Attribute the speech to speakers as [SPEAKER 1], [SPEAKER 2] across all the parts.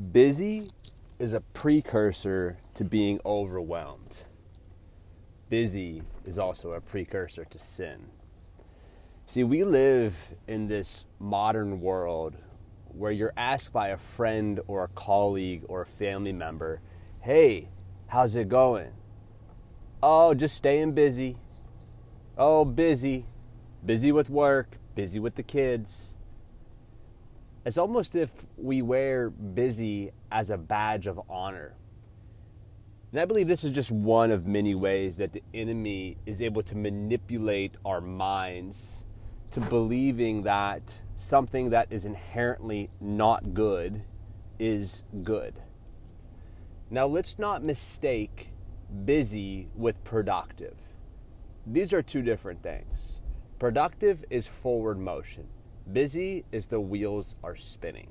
[SPEAKER 1] Busy is a precursor to being overwhelmed. Busy is also a precursor to sin. See, we live in this modern world where you're asked by a friend or a colleague or a family member, hey, how's it going? Oh, just staying busy. Oh, busy. Busy with work, busy with the kids. It's almost if we wear busy as a badge of honor. And I believe this is just one of many ways that the enemy is able to manipulate our minds to believing that something that is inherently not good is good. Now, let's not mistake busy with productive. These are two different things. Productive is forward motion, busy is the wheels are spinning.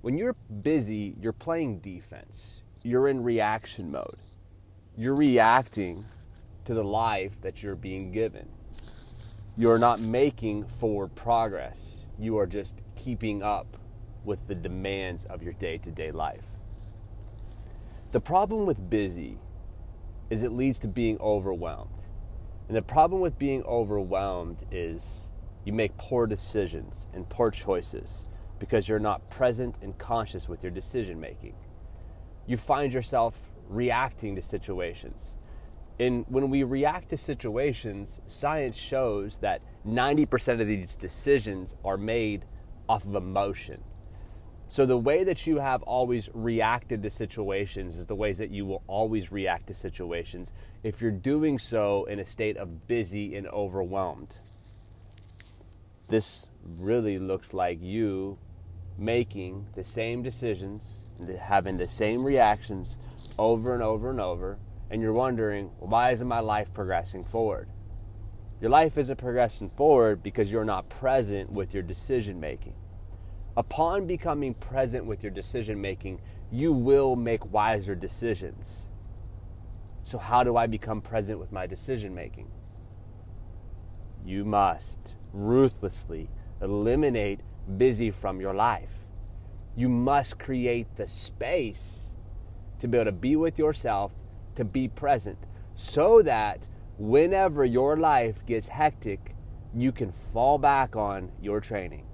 [SPEAKER 1] When you're busy, you're playing defense, you're in reaction mode, you're reacting to the life that you're being given. You're not making forward progress, you are just keeping up with the demands of your day to day life. The problem with busy is it leads to being overwhelmed. And the problem with being overwhelmed is you make poor decisions and poor choices because you're not present and conscious with your decision making. You find yourself reacting to situations. And when we react to situations, science shows that 90% of these decisions are made off of emotion. So, the way that you have always reacted to situations is the ways that you will always react to situations if you're doing so in a state of busy and overwhelmed. This really looks like you making the same decisions, having the same reactions over and over and over, and you're wondering, why isn't my life progressing forward? Your life isn't progressing forward because you're not present with your decision making. Upon becoming present with your decision making, you will make wiser decisions. So, how do I become present with my decision making? You must ruthlessly eliminate busy from your life. You must create the space to be able to be with yourself, to be present, so that whenever your life gets hectic, you can fall back on your training.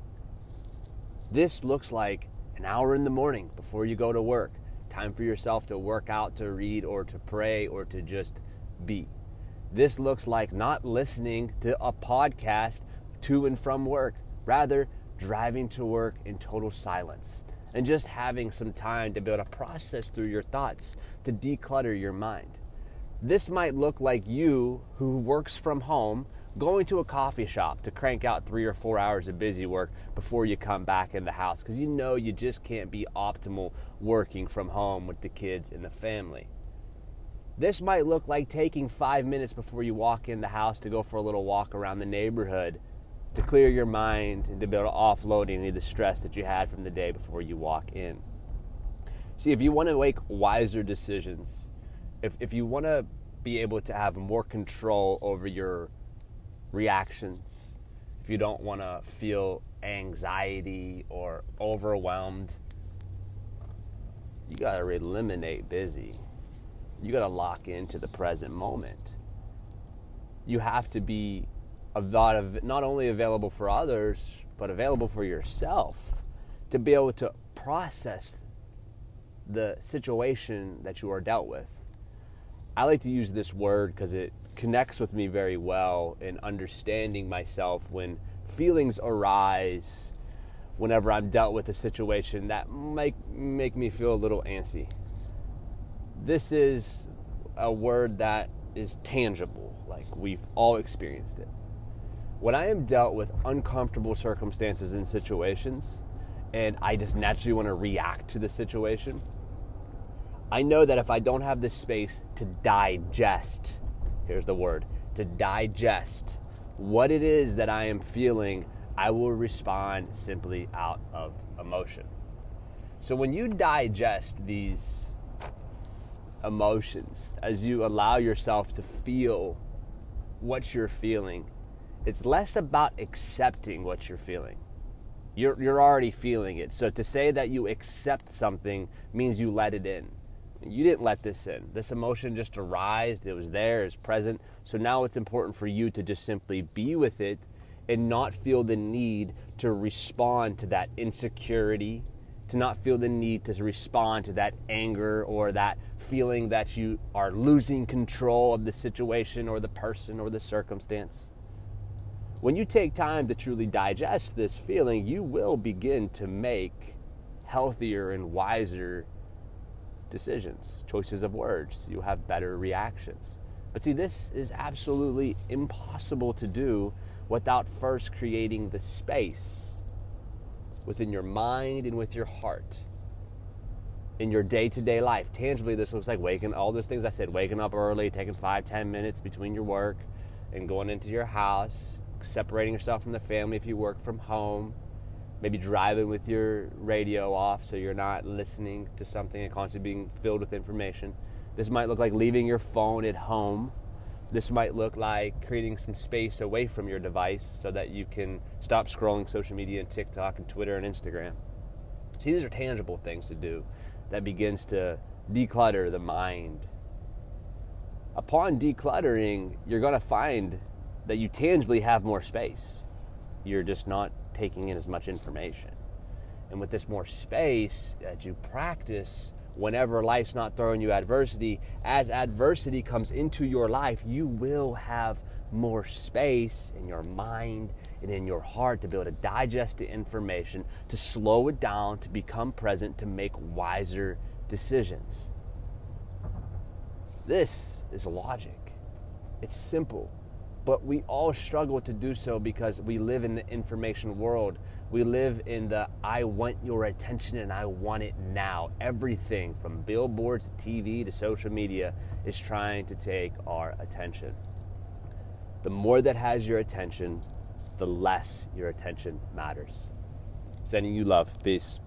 [SPEAKER 1] This looks like an hour in the morning before you go to work. Time for yourself to work out, to read, or to pray, or to just be. This looks like not listening to a podcast to and from work, rather, driving to work in total silence and just having some time to be able to process through your thoughts, to declutter your mind. This might look like you who works from home going to a coffee shop to crank out three or four hours of busy work before you come back in the house because you know you just can't be optimal working from home with the kids and the family. This might look like taking five minutes before you walk in the house to go for a little walk around the neighborhood to clear your mind and to be able to offload any of the stress that you had from the day before you walk in. See, if you want to make wiser decisions, if, if you want to be able to have more control over your reactions, if you don't want to feel anxiety or overwhelmed, you got to eliminate busy. You got to lock into the present moment. You have to be not only available for others, but available for yourself to be able to process the situation that you are dealt with. I like to use this word because it connects with me very well in understanding myself when feelings arise whenever I'm dealt with a situation that might make me feel a little antsy. This is a word that is tangible, like we've all experienced it. When I am dealt with uncomfortable circumstances and situations, and I just naturally want to react to the situation, I know that if I don't have the space to digest here's the word, to digest what it is that I am feeling, I will respond simply out of emotion. So when you digest these emotions, as you allow yourself to feel what you're feeling, it's less about accepting what you're feeling You're, you're already feeling it. So to say that you accept something means you let it in. You didn't let this in. This emotion just arised, it was there, it's present. So now it's important for you to just simply be with it and not feel the need to respond to that insecurity, to not feel the need to respond to that anger or that feeling that you are losing control of the situation or the person or the circumstance. When you take time to truly digest this feeling, you will begin to make healthier and wiser decisions, choices of words. You'll have better reactions. But see, this is absolutely impossible to do without first creating the space within your mind and with your heart in your day-to-day life tangibly this looks like waking all those things i said waking up early taking five ten minutes between your work and going into your house separating yourself from the family if you work from home maybe driving with your radio off so you're not listening to something and constantly being filled with information this might look like leaving your phone at home this might look like creating some space away from your device so that you can stop scrolling social media and TikTok and Twitter and Instagram. See, these are tangible things to do that begins to declutter the mind. Upon decluttering, you're going to find that you tangibly have more space. You're just not taking in as much information. And with this more space, as you practice whenever life's not throwing you adversity, as adversity comes into your life, you will have more space in your mind and in your heart to be able to digest the information, to slow it down, to become present, to make wiser decisions. This is logic. It's simple, but we all struggle to do so because we live in the information world we live in the I want your attention and I want it now. Everything from billboards to TV to social media is trying to take our attention. The more that has your attention, the less your attention matters. Sending you love. Peace.